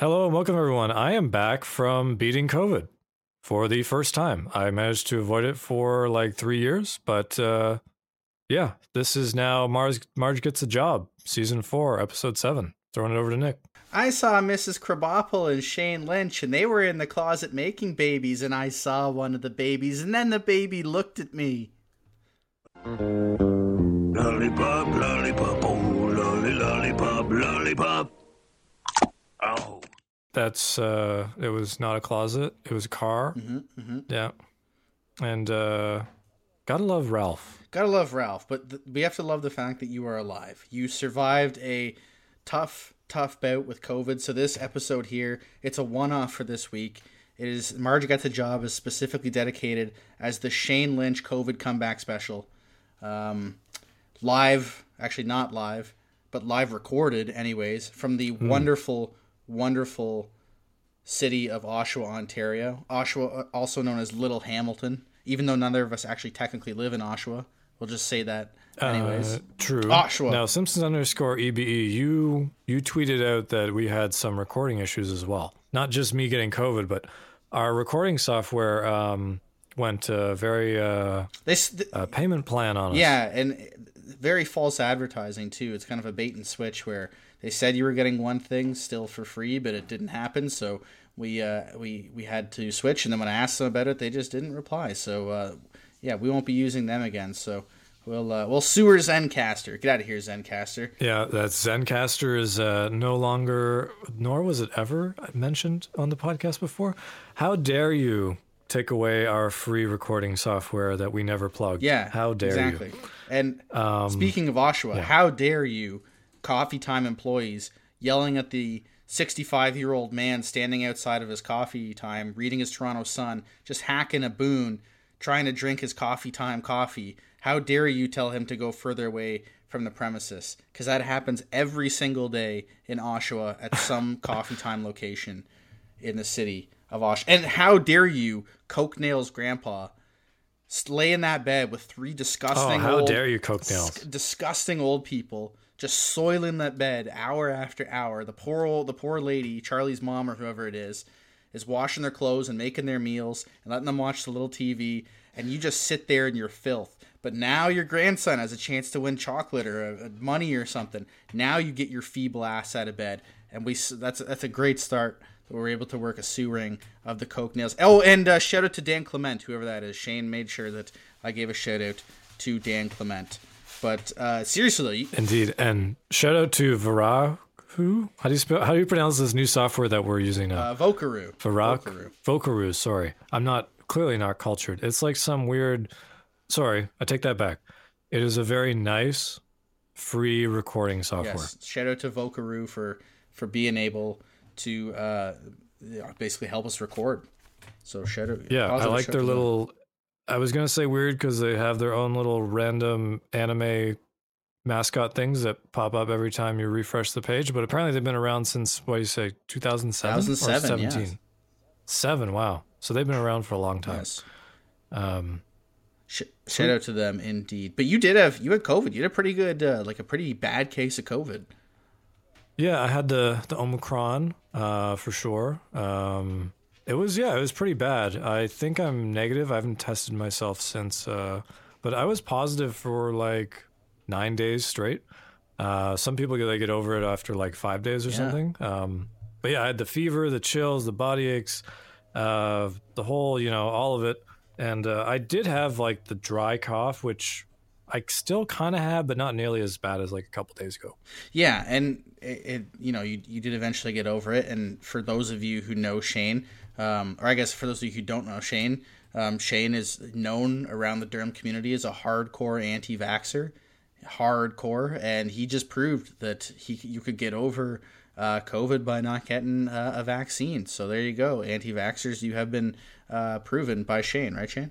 Hello and welcome, everyone. I am back from beating COVID for the first time. I managed to avoid it for like three years, but uh, yeah, this is now Mars. Marge gets a job, season four, episode seven. Throwing it over to Nick. I saw Mrs. Krabappel and Shane Lynch, and they were in the closet making babies, and I saw one of the babies, and then the baby looked at me. Lollipop, lollipop, oh, lolly, lollipop, lollipop. That's uh, it was not a closet; it was a car. Yeah, and uh, gotta love Ralph. Gotta love Ralph, but th- we have to love the fact that you are alive. You survived a tough, tough bout with COVID. So this episode here, it's a one-off for this week. It is Marge Gets the Job is specifically dedicated as the Shane Lynch COVID comeback special. Um, live, actually not live, but live recorded, anyways, from the wonderful, wonderful city of Oshawa, Ontario. Oshawa, uh, also known as Little Hamilton, even though neither of us actually technically live in Oshawa. We'll just say that, anyways. Uh, true. Oshawa. Now, Simpsons underscore EBE, you you tweeted out that we had some recording issues as well. Not just me getting COVID, but our recording software um, went uh, very uh, this, th- uh, payment plan on us. yeah, and very false advertising too. It's kind of a bait and switch where they said you were getting one thing still for free, but it didn't happen. So we uh, we we had to switch, and then when I asked them about it, they just didn't reply. So uh, yeah, we won't be using them again. So we'll uh, we'll sue Zencastr. Get out of here, Zencastr. Yeah, that Zencastr is uh, no longer, nor was it ever mentioned on the podcast before. How dare you take away our free recording software that we never plugged? Yeah, How dare exactly. you? And speaking of Oshawa, how dare you, coffee time employees, yelling at the 65 year old man standing outside of his coffee time, reading his Toronto Sun, just hacking a boon, trying to drink his coffee time coffee. How dare you tell him to go further away from the premises? Because that happens every single day in Oshawa at some coffee time location in the city of Oshawa. And how dare you, Coke Nails grandpa, lay in that bed with three disgusting oh, how old, dare you, Coke Nails? disgusting old people just soiling that bed hour after hour. The poor old, the poor lady, Charlie's mom or whoever it is, is washing their clothes and making their meals and letting them watch the little TV, and you just sit there in your filth. But now your grandson has a chance to win chocolate or uh, money or something. Now you get your feeble ass out of bed, and we that's that's a great start. that We're able to work a sue ring of the Coke nails. Oh, and uh, shout out to Dan Clement, whoever that is. Shane made sure that I gave a shout out to Dan Clement. But uh, seriously, Indeed, and shout out to Vara. Who? How do you spell? How do you pronounce this new software that we're using now? uh, Vocaroo. Varak, Vocaroo. Vocaroo. Sorry, I'm not clearly not cultured. It's like some weird. Sorry, I take that back. It is a very nice, free recording software. Yes, shout out to Vocaroo for for being able to uh, basically help us record. So shout out. Yeah, I like their little. I was gonna say weird because they have their own little random anime mascot things that pop up every time you refresh the page. But apparently they've been around since what do you say, 2007 2007, or yes. Seven. Wow. So they've been around for a long time. Yes. Um, Sh- shout out to them indeed. But you did have you had COVID. You had a pretty good, uh, like a pretty bad case of COVID. Yeah, I had the the Omicron uh, for sure. Um, it was yeah, it was pretty bad. I think I'm negative. I haven't tested myself since, uh, but I was positive for like nine days straight. Uh, some people get they get over it after like five days or something. Um, but yeah, I had the fever, the chills, the body aches, uh, the whole you know all of it, and uh, I did have like the dry cough, which I still kind of have, but not nearly as bad as like a couple days ago. Yeah, and it, it you know you you did eventually get over it. And for those of you who know Shane, um, or I guess for those of you who don't know Shane, um, Shane is known around the Durham community as a hardcore anti-vaxer, hardcore, and he just proved that he you could get over uh, COVID by not getting uh, a vaccine. So there you go, anti-vaxxers. You have been uh, proven by Shane, right, Shane?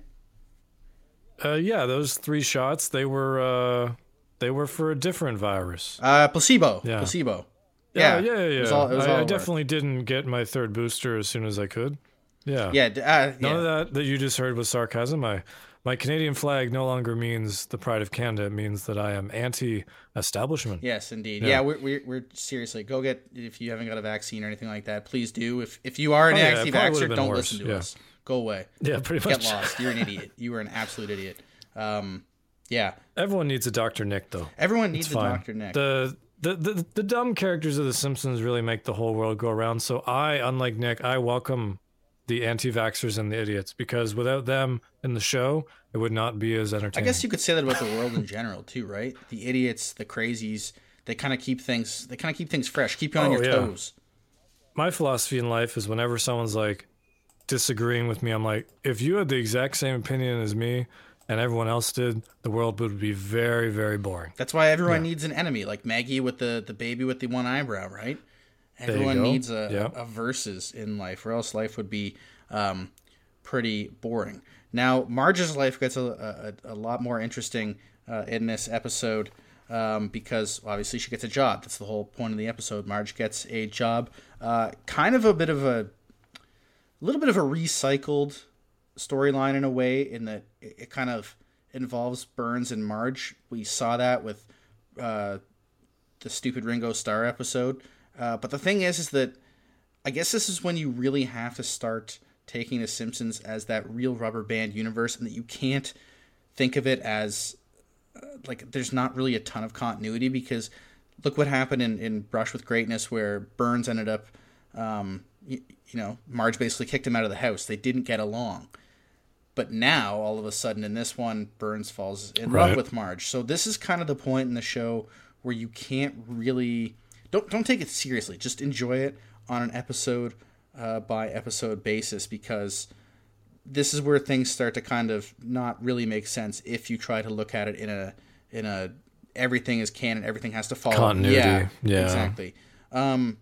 Uh, yeah, those three shots they were uh, they were for a different virus. Uh, placebo. Yeah. Placebo. Yeah, yeah, yeah. It was all, it was I, all I definitely didn't get my third booster as soon as I could. Yeah, Yeah. Uh, None yeah. of that that you just heard was sarcasm. I my Canadian flag no longer means the pride of Canada. It means that I am anti-establishment. Yes, indeed. Yeah, we're, we're, we're seriously go get if you haven't got a vaccine or anything like that. Please do. If if you are an Oh, yeah, anti-vaxxer, don't worse, listen to yeah. us. Go away. Yeah, pretty much. Get lost. You're an idiot. You are an absolute idiot. Um, yeah. Everyone needs a Dr. Nick, though. Everyone needs a. Dr. Nick. The, the the the dumb characters of The Simpsons really make the whole world go around. So I, unlike Nick, I welcome the anti-vaxxers and the idiots because without them in the show, it would not be as entertaining. I guess you could say that about the world in general too, right? The idiots, the crazies, they kind of keep things. They kind of keep things fresh. Keep you on Oh, your yeah. toes. my philosophy in life is whenever someone's like disagreeing with me, I'm like, if you had the exact same opinion as me and everyone else did, the world would be very, very boring. That's why everyone needs an enemy, like Maggie with the the baby with the one eyebrow, right? Everyone needs a, Yeah. a versus in life, or else life would be um, pretty boring. Now, Marge's life gets a, a, a lot more interesting uh, in this episode um, because obviously she gets a job. That's the whole point of the episode. Marge gets a job, uh, kind of a bit of a, a little bit of a recycled storyline in a way, in that it, kind of involves Burns and Marge. We saw that with uh, the stupid Ringo Starr episode. Uh, but the thing is, is that I guess this is when you really have to start taking The Simpsons as that real rubber band universe, and that you can't think of it as uh, like there's not really a ton of continuity because look what happened in, in Brush with Greatness, where Burns ended up, um, you, you know, Marge basically kicked him out of the house. They didn't get along. But now, all of a sudden, in this one, Burns falls in love with Marge. So this is kind of the point in the show where you can't really don't don't take it seriously. Just enjoy it on an episode uh, by episode basis because this is where things start to kind of not really make sense if you try to look at it in a in a everything is canon, everything has to follow Continuity, Yeah, yeah. exactly. Um,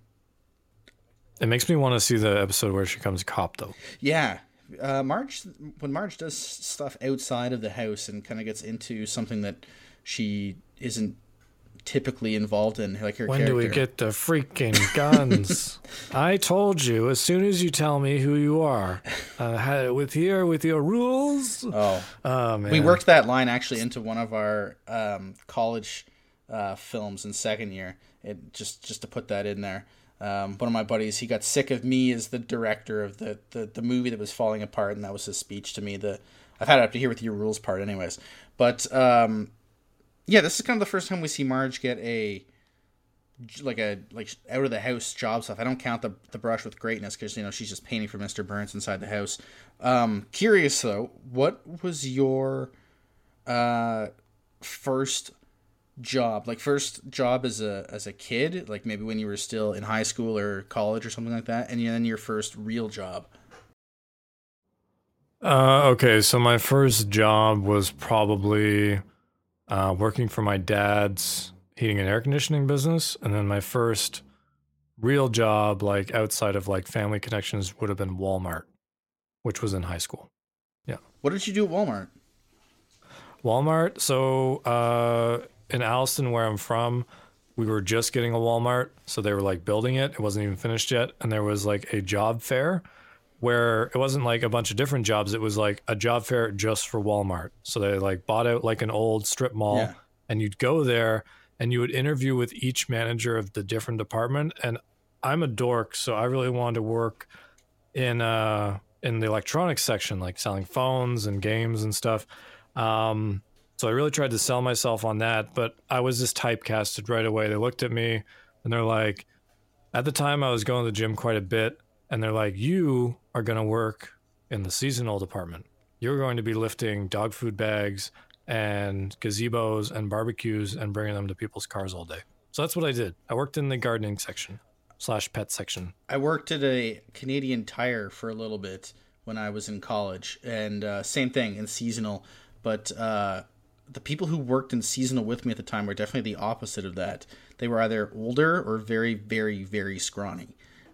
It makes me want to see the episode where she comes cop, though. Yeah. Uh, Marge, when Marge does stuff outside of the house and kind of gets into something that she isn't typically involved in, like her When character. do we get the freaking guns? I told you as soon as you tell me who you are. Uh, with here, with your rules. Oh, Oh man, we worked that line actually into one of our um, college uh, films in second year. It just just to put that in there. Um, one of my buddies, he got sick of me as the director of the, the, the movie that was falling apart, and that was his speech to me. The I've had it up to here with your rules part, anyways. But um, yeah, this is kind of the first time we see Marge get a like a like out of the house job stuff. I don't count the the brush with greatness because you know she's just painting for Mister Burns inside the house. Um, curious though, what was your uh first job like first job as a as a kid like maybe when you were still in high school or college or something like that and then your first real job Uh, okay, so my first job was probably uh, working for my dad's heating and air conditioning business, and then my first real job, like outside of like family connections, would have been Walmart, which was in high school. Yeah. What did you do at walmart Walmart. So uh, in Alliston, where I'm from, we were just getting a Walmart, so they were like building it. It wasn't even finished yet, and there was like a job fair where it wasn't like a bunch of different jobs. It was like a job fair just for Walmart. So they like bought out like an old strip mall, Yeah. and you'd go there and you would interview with each manager of the different department. And I'm a dork, so I really wanted to work in uh in the electronics section, like selling phones and games and stuff. Um, so I really tried to sell myself on that, but I was just typecasted right away. They looked at me and they're like, at the time I was going to the gym quite a bit, and they're like, you are going to work in the seasonal department. You're going to be lifting dog food bags and gazebos and barbecues and bringing them to people's cars all day. So that's what I did. I worked in the gardening section slash pet section. i worked at a canadian tire for a little bit when i was in college and uh, same thing in seasonal but uh, the people who worked in seasonal with me at the time were definitely the opposite of that they were either older or very very very scrawny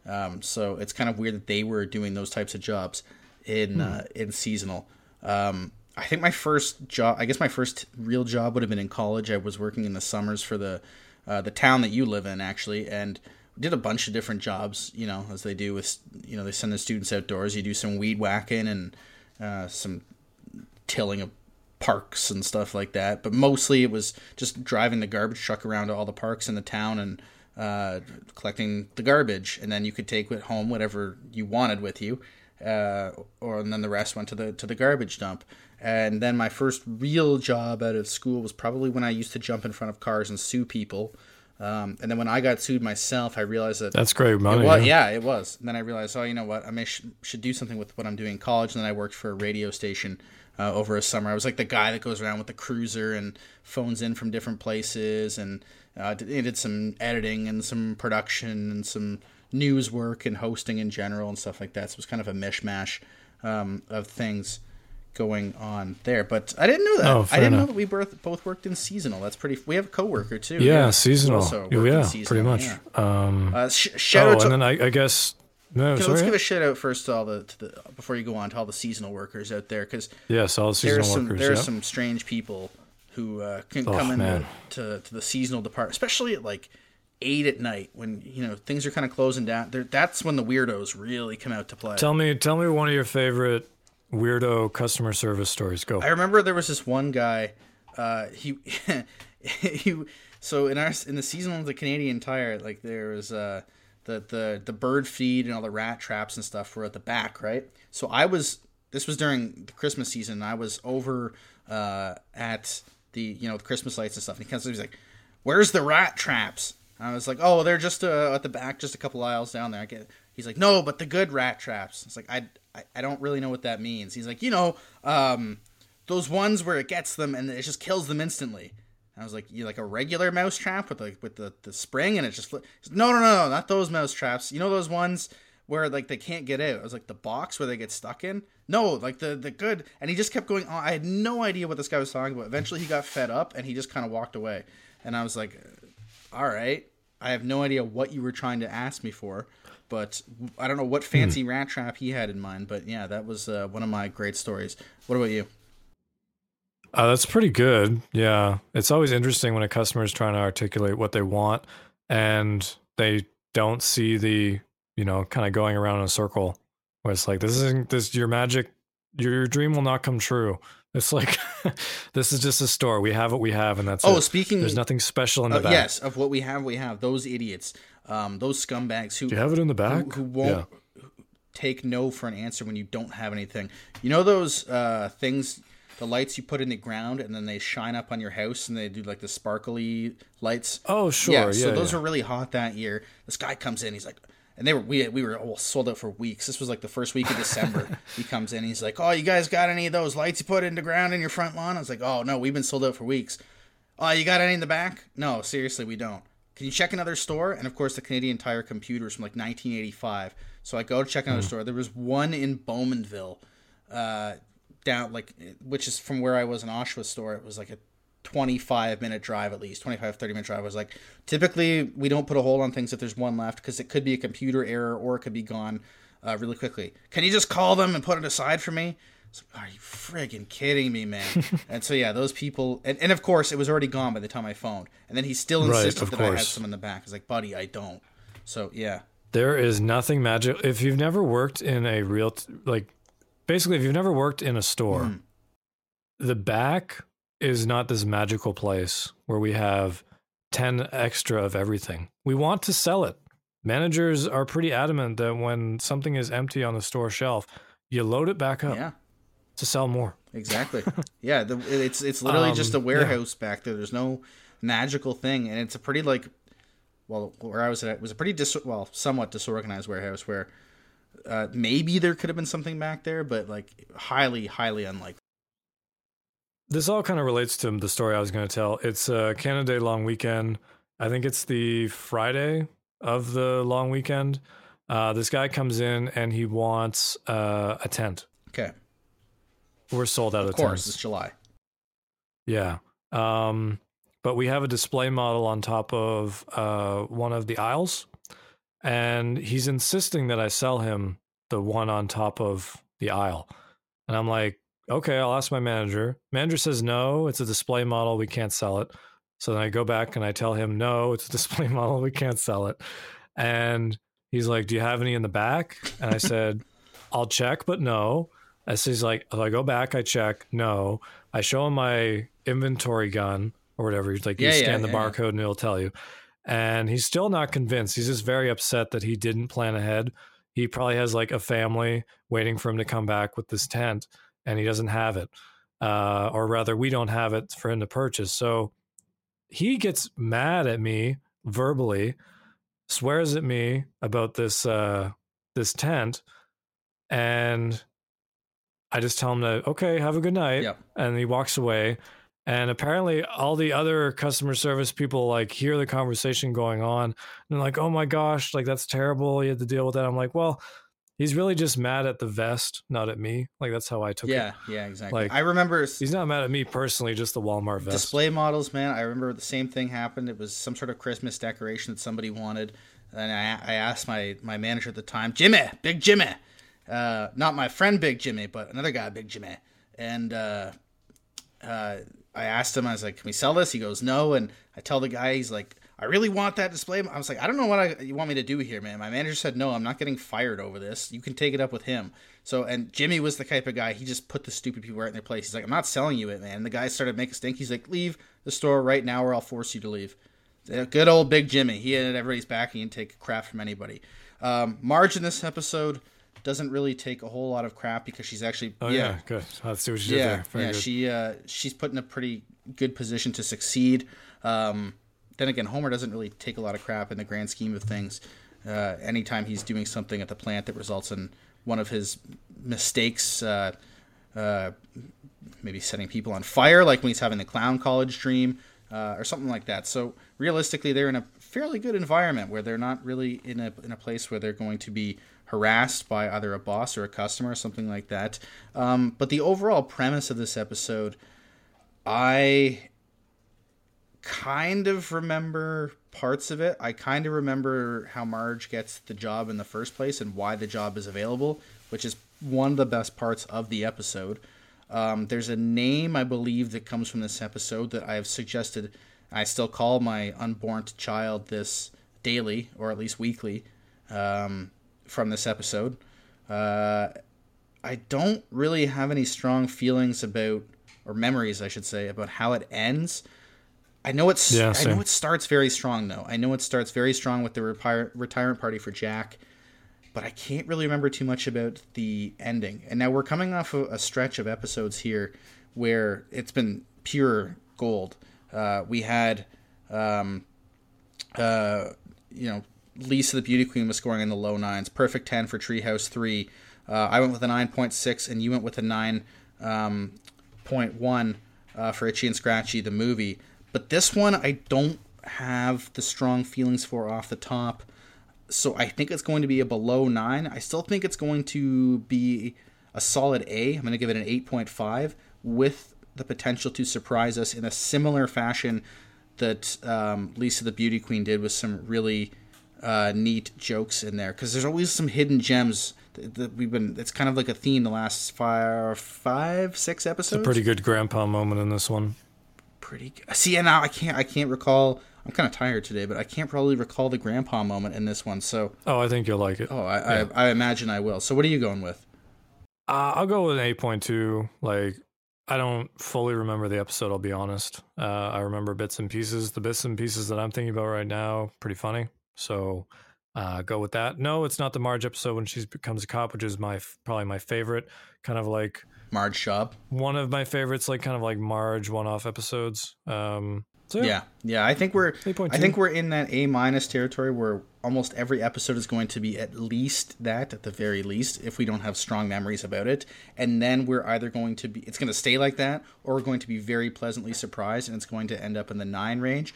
um, so it's kind of weird that they were doing those types of jobs in uh, in seasonal. Um, I think my first job, I guess my first real job would have been in college. I was working in the summers for the uh, the town that you live in, actually, and did a bunch of different jobs. You know, as they do with you know they send the students outdoors. You do some weed whacking and uh, some tilling of parks and stuff like that. But mostly it was just driving the garbage truck around to all the parks in the town and uh, collecting the garbage, and then you could take it home whatever you wanted with you, uh, or and then the rest went to the to the garbage dump. And then my first real job out of school was probably when I used to jump in front of cars and sue people. Um, and then when I got sued myself, I realized that That's great money. was, yeah. yeah, it was. And then I realized, oh, you know what? I may sh- should do something with what I'm doing in college. And then I worked for a radio station uh, over a summer. I was like the guy that goes around with the cruiser and phones in from different places, and uh, did, did some editing and some production and some news work and hosting in general and stuff like that. So it was kind of a mishmash um, of things going on there. But I didn't know that. Oh, I didn't know that we both both worked in seasonal. That's pretty. We have a coworker too. Yeah, seasonal. also Yeah, in pretty much. yeah. Um, Uh, sh- shout oh, out to and then I, I guess no, Okay, sorry. let's give a shout out first to all the, to the before you go on to all the seasonal workers out there because yes, all the seasonal there's some workers. there's yeah. some strange people who uh, can Oh, come in man. to, to the seasonal department, especially at like eight at night when you know things are kind of closing down. There, that's when the weirdos really come out to play. Tell me, tell me one of your favorite weirdo customer service stories. Go. I remember there was this one guy. Uh, he he. So in our in the season of the Canadian Tire, like there was uh, the the the bird feed and all the rat traps and stuff were at the back, right? So I was. This was during the Christmas season. I was over uh, at the you know the Christmas lights and stuff. And he comes, he's like, "Where's the rat traps?" And I was like, "Oh, they're just uh, at the back, just a couple aisles down there." I get. He's like, "No, but the good rat traps." It's like I, I I don't really know what that means. He's like, you know, um, those ones where it gets them and it just kills them instantly. And I was like, you like a regular mouse trap with like with the, the spring and it just no no no no not those mouse traps. You know those ones where like they can't get out. I was like the box where they get stuck in. No, like the the good. And he just kept going on. I had no idea what this guy was talking about. Eventually he got fed up and he just kind of walked away. And I was like, all right, I have no idea what you were trying to ask me for. But I don't know what fancy rat trap he had in mind. But yeah, that was uh, one of my great stories. What about you? Uh, that's pretty good. Yeah. It's always interesting when a customer is trying to articulate what they want and they don't see the, you know, kind of going around in a circle where it's like, this isn't this, your magic, your, your dream will not come true. It's like, this is just a store. We have what we have and that's Oh, it. speaking There's nothing special in the Uh, back. yes, of what we have, we have those idiots, um, those scumbags who Do you have it in the back? who won't take no for an answer when you don't have anything. You know those uh, things, the lights you put in the ground and then they shine up on your house and they do like the sparkly lights. Oh, sure. yeah. Yeah. so those were really hot that year. This guy comes in, he's like. And they were we we were all sold out for weeks. This was like the first week of December. he comes in, he's like, "Oh, you guys got any of those lights you put in the ground in your front lawn?" I was like, "Oh no, we've been sold out for weeks." Oh, you got any in the back? No, seriously, we don't. Can you check another store? And of course, the Canadian Tire computer is from like 1985. So I go to check another store. There was one in Bowmanville, uh, down like, which is from where I was in Oshawa store. It was like a 25 minute drive at least, 25, 30 minute drive. I was like, typically we don't put a hold on things if there's one left because it could be a computer error or it could be gone uh, really quickly. Can you just call them and put it aside for me? Like, Are you friggin' kidding me, man? and so yeah, those people, and, and of course it was already gone by the time I phoned. And then he still Right, insisted of that I had some in the back. I was like, buddy, I don't. So yeah, There is nothing magic. If you've never worked in a real, t- like, basically, if you've never worked in a store, Mm. the back is not this magical place where we have 10 extra of everything. We want to sell it. Managers are pretty adamant that when something is empty on the store shelf, you load it back up yeah, to sell more. exactly. yeah, the, it's it's literally just a Um, yeah. warehouse back there. There's no magical thing, and it's a pretty like, well, where I was at it was a pretty dis well, somewhat disorganized warehouse where. Uh, maybe there could have been something back there, but like highly, highly unlikely. This all kind of relates to the story I was going to tell. It's a Canada Day long weekend. I think it's the Friday of the long weekend. Uh, this guy comes in and he wants uh, a tent. Okay, We're sold out of, of course, tents. it's July. Yeah. Um, but we have a display model on top of uh, one of the aisles, and he's insisting that I sell him the one on top of the aisle. And I'm like, okay, I'll ask my manager. Manager says no, it's a display model, we can't sell it. So then I go back and I tell him, no, it's a display model, we can't sell it. And he's like, do you have any in the back? And I said, I'll check, but no. And so he's like, if I go back, I check, no. I show him my inventory gun or whatever. He's like, you Yeah, scan the yeah, yeah. barcode and it'll tell you. And he's still not convinced. He's just very upset that he didn't plan ahead. He probably has like a family waiting for him to come back with this tent and he doesn't have it. Uh, or rather, we don't have it for him to purchase. So he gets mad at me verbally, swears at me about this uh, this tent, and I just tell him to okay, have a good night, Yep. and he walks away. And apparently, all the other customer service people like hear the conversation going on, and they're like, "Oh my gosh, like that's terrible. You had to deal with that." I'm like, "Well, he's really just mad at the vest, not at me. Like that's how I took it. Yeah, yeah, exactly. Like, I remember He's not mad at me personally, just the Walmart vest. display models, man. I remember the same thing happened. It was some sort of Christmas decoration that somebody wanted, and I, I asked my my manager at the time, Jimmy, Big Jimmy, uh, not my friend Big Jimmy, but another guy, Big Jimmy, and uh, uh, I asked him, I was like, "Can we sell this?" He goes, "No," and I tell the guy, he's like. I really want that display. I was like, I don't know what I, you want me to do here, man. My manager said, no, I'm not getting fired over this. You can take it up with him. So, and Jimmy was the type of guy, he just put the stupid people right in their place. He's like, I'm not selling you it, man. And the guy started making stink. He's like, leave the store right now or I'll force you to leave. Good old Big Jimmy. He had everybody's back. He didn't take crap from anybody. Um, Marge in this episode doesn't really take a whole lot of crap because she's actually oh yeah, good. Let's see what you did there. Very yeah. good. She uh, she's put in a pretty good position to succeed. Um, then again, Homer doesn't really take a lot of crap in the grand scheme of things. Uh, anytime he's doing something at the plant that results in one of his mistakes, uh, uh, maybe setting people on fire, like when he's having the clown college dream uh, or something like that. So realistically, they're in a fairly good environment where they're not really in a in a place where they're going to be harassed by either a boss or a customer or something like that. Um, but the overall premise of this episode, I kind of remember parts of it. I kind of remember how Marge gets the job in the first place and why the job is available, which is one of the best parts of the episode. Um, there's a name I believe that comes from this episode that I have suggested. I still call my unborn child this daily or at least weekly um, from this episode. Uh, I don't really have any strong feelings about, or memories, I should say, about how it ends. I know it's. Yeah, I know it starts very strong though. I know it starts very strong with the retire- retirement party for Jack, but I can't really remember too much about the ending. And now we're coming off of a stretch of episodes here where it's been pure gold. Uh, we had, um, uh, you know, Lisa the Beauty Queen was scoring in the low nines. Perfect ten for Treehouse three. Uh, I went with a nine point six, and you went with a 9.1 um, uh, for Itchy and Scratchy the movie. But this one, I don't have the strong feelings for off the top. So I think it's going to be a below nine. I still think it's going to be a solid A. I'm going to give it an 8.5 with the potential to surprise us in a similar fashion that um, Lisa the Beauty Queen did with some really uh, neat jokes in there. Because there's always some hidden gems that, that we've been. It's kind of like a theme the last five, five, six episodes a Pretty good grandpa moment in this one. pretty good. See, and now I can't I can't recall. I'm kind of tired today, but I can't probably recall the grandpa moment in this one. So, Oh, I think you'll like it. oh, I I, I imagine I will. So, what are you going with? Uh, I'll go with an 8.2. Like, I don't fully remember the episode, I'll be honest. Uh, I remember bits and pieces. The bits and pieces that I'm thinking about right now, pretty funny. So, uh, go with that. No, it's not the Marge episode when she becomes a cop, which is my probably my favorite. Kind of like Marge Shop. one of my favorites, like kind of like Marge one-off episodes. Um, so yeah, Yeah, yeah. I think we're 8.2. I think we're in that A minus territory where almost every episode is going to be at least that, at the very least, if we don't have strong memories about it. And then we're either going to be it's going to stay like that, or we're going to be very pleasantly surprised, and it's going to end up in the nine range.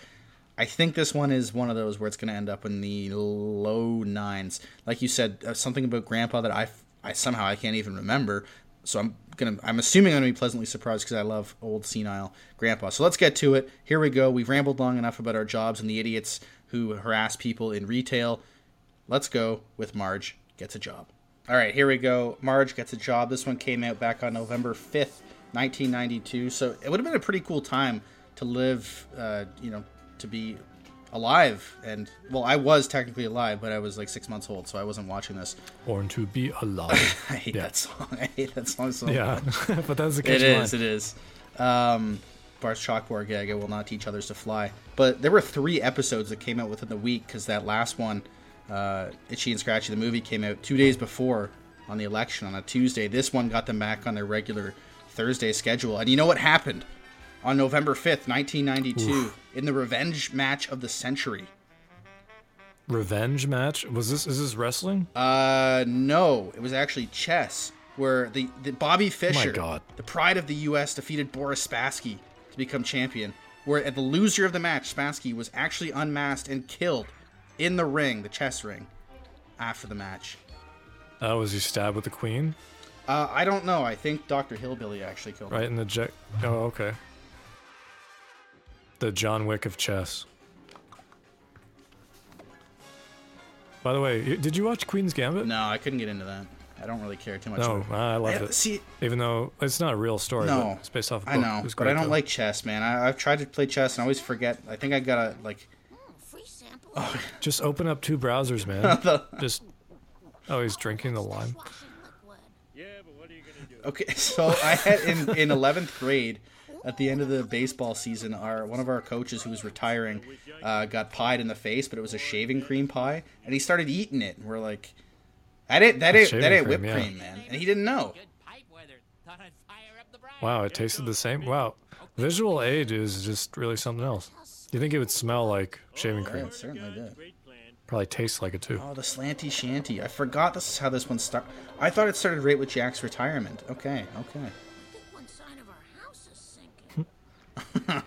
I think this one is one of those where it's going to end up in the low nines. Like you said, uh, something about Grandpa that I, I somehow I can't even remember. So I'm gonna, I'm assuming I'm gonna be pleasantly surprised because I love old senile Grandpa. So let's get to it. Here we go. We've rambled long enough about our jobs and the idiots who harass people in retail. Let's go with Marge gets a job. All right, here we go. Marge gets a job. This one came out back on November 5th, 1992. So it would have been a pretty cool time to live, uh, you know, to be alive, and well, I was technically alive, but I was like six months old, so I wasn't watching this. Born to be alive. I hate Yeah. that song. I hate that song so yeah, but that's the It catchy is. line. It is. Um, Bart's chalkboard gag. I will not teach others to fly. But there were three episodes that came out within the week because that last one, uh, Itchy and Scratchy, the movie, came out two days before on the election on a Tuesday. This one got them back on their regular Thursday schedule. And you know what happened on November fifth, nineteen ninety-two, in the revenge match of the century? Revenge match. Was this? Is this wrestling? Uh, no, it was actually chess, where the, the Bobby Fischer, the pride of the U.S., defeated Boris Spassky to become champion. Where at the loser of the match, Spassky was actually unmasked and killed in the ring, the chess ring, after the match. Uh, was he stabbed with the queen? Uh, I don't know. I think Doctor Hillbilly actually killed him. Right in the jet. Oh, okay. The John Wick of chess. By the way, did you watch Queen's Gambit? No, I couldn't get into that. I don't really care too much. No, about I loved I- love it. See, Even though it's not a real story, No, but it's based off a book. I know, but I don't though. like chess, man. I, I've tried to play chess and I always forget. I think I gotta like. Oh, free sample. Oh. Just open up two browsers, man. Just. Oh, he's drinking the lime. Yeah, but what are you gonna do? Okay, so I had in in eleventh grade, at the end of the baseball season, our one of our coaches who was retiring, uh, got pied in the face, but it was a shaving cream pie, and he started eating it. And we're like, that ain't that ain't that ain't cream, whipped yeah. cream, man, and he didn't know. Good pipe weather. Thought I'd fire up the brine. Wow, it tasted the same. Wow, visual aid is just really something else. You think it would smell like shaving Yeah, cream? it certainly did. Probably tastes like it too. Oh, the slanty shanty. I forgot this is how this one started. I thought it started right with Jack's retirement. Okay, okay.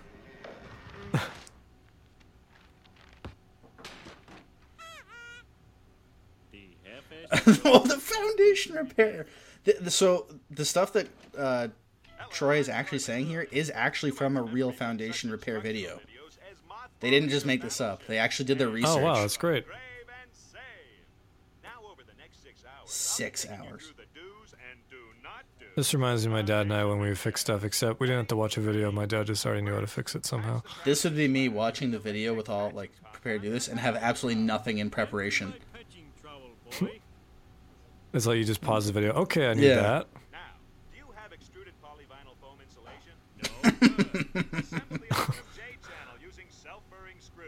sinking. oh, the foundation repair. The, the, so the stuff that uh, Troy is actually saying here is actually from a real foundation repair video. They didn't just make this up. They actually did their research. Oh wow, that's great. Six hours. This reminds me of my dad and I when we would fix stuff, except we didn't have to watch a video. My dad just already knew how to fix it somehow. This would be me watching the video with all like prepared to do this and have absolutely nothing in preparation. It's like you just pause the video. Okay, I need Yeah. that. Now, do you have extruded polyvinyl foam insulation? No. Assemble the J channel using self-burring screws.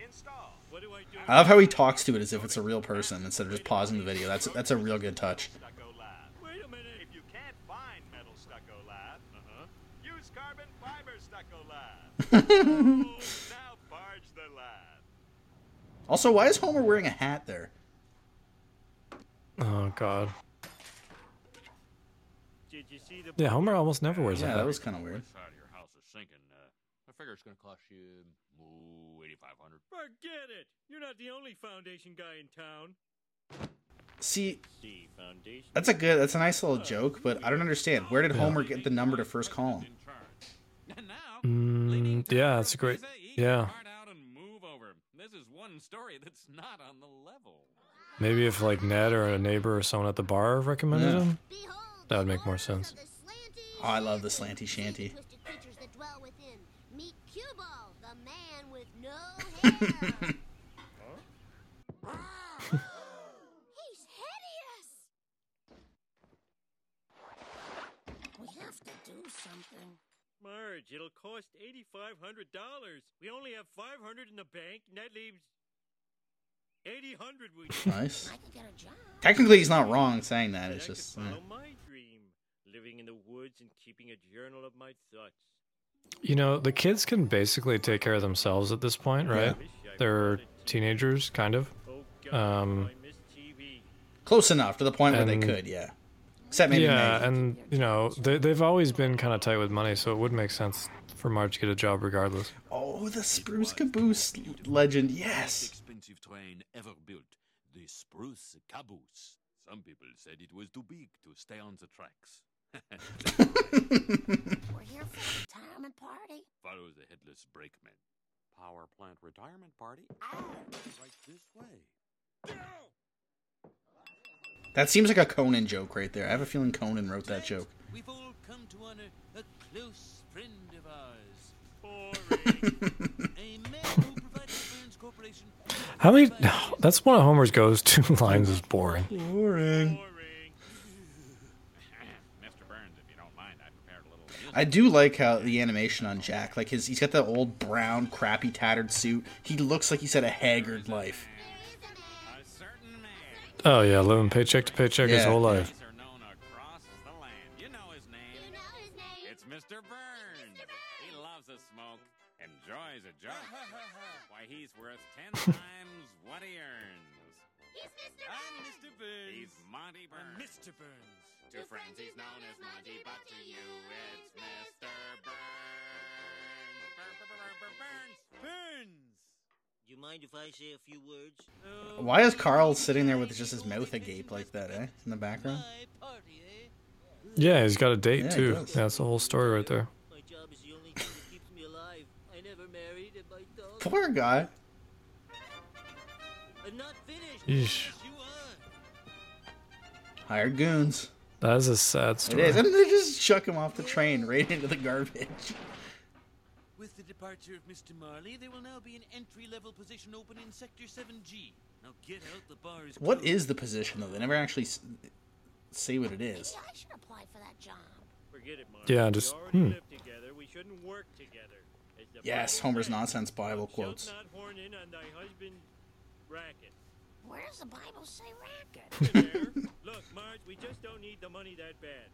Install. What do I do? I love how he talks to it as if it's a real person instead of just pausing the video. That's that's a real good touch. Stucco Lath. Wait a minute. If you can't find metal stucco lath, uh-huh. use carbon fiber stucco lath. oh, now barge the lab. Also, why is Homer wearing a hat there? Oh god. Did you see the Yeah, Homer almost never wears Yeah, that. that was kind of weird. side of your house is sinking. Uh, I figure it's gonna cost you ooh, eighty five hundred. Forget it. You're not the only foundation guy in town. See, foundation. that's a good, that's a nice little joke, but I don't understand. Where did Homer get the number to first call him? And now, Mm, yeah, that's a great. Yeah, Part out and move over. This is one story that's not on the level. maybe if like Ned or a neighbor or someone at the bar recommended Yeah. him. That would make more origin of sense. the slanty Oh, I love the slanty shanty. Twisted creatures that dwell within. Meet Cueball, the man with no hair. He's hideous. We have to do something. Marge, it'll cost eighty-five hundred dollars. We only have five hundred in the bank, and that leaves eighty hundred. We Nice. I could get a job. Technically, he's not wrong saying that. It's could just follow yeah. my dream, living in the woods and keeping a journal of my thoughts. You know, the kids can basically take care of themselves at this point, right? Wish I They're teenagers, kind of. Oh Um, I miss TV. close enough to the point where they could. Yeah. Except maybe yeah, Maggie. and you know they they've always been kind of tight with money, so it would make sense for Marge to get a job regardless. oh, the spruce caboose legend. Yes. expensive train ever built, the Spruce Caboose. Some people said it was too big to stay on the tracks. We're here for a retirement party. Follow the headless brakeman. Power plant retirement party? Ah. Right this way. That seems like a Conan joke right there. I have a feeling Conan wrote that joke. We've all come to honor a close friend of ours. Boring. A man who provided for How many? That's one of Homer's goes Two lines is boring. Boring. Boring. Mr. Burns, if you don't mind, I prepared a little music. I do like how the animation on Jack, like his, he's got that old brown, crappy, tattered suit. He looks like he's had a haggard life. A certain man. Oh yeah, living paycheck to paycheck his whole life. These are known across the land. You know his name. You know his name? It's Mr. Burns. He loves a smoke, enjoys a joke. Why, he's worth ten times what he earns. He's Mr. I'm Mr. Burns. He's Monty Burns. Mr. Burns. To friends, he's known as Monty, but to you, it's Mr. Burns. Burn, burn, burn, burn, Burns. Burns. You mind if I say a few words? Why is Carl sitting there with just his mouth agape like that, eh? In the background? Party, eh? Yeah, he's got a date Yeah, too. does. That's the whole story right there. My job is the only thing that keeps me alive. I never married, and my dog. Poor guy. I'm not finished. Yeesh. Yes, you are. Hired goons. That is a sad story. is. And they just chuck him off the train right into the garbage. With the departure of Mr. Marley, there will now be an entry-level position open in Sector 7G. Now get out, the bar is What closed. is the position, though? They never actually s- say what it is. Maybe I should apply for that job. Forget it, Mark. Yeah, just- already hmm. live together. We shouldn't work together. Yes, Homer's says, nonsense Bible quotes. not horn in on thy husband's racket. Where does the Bible say racket? Look, Marge, we just don't need the money that bad.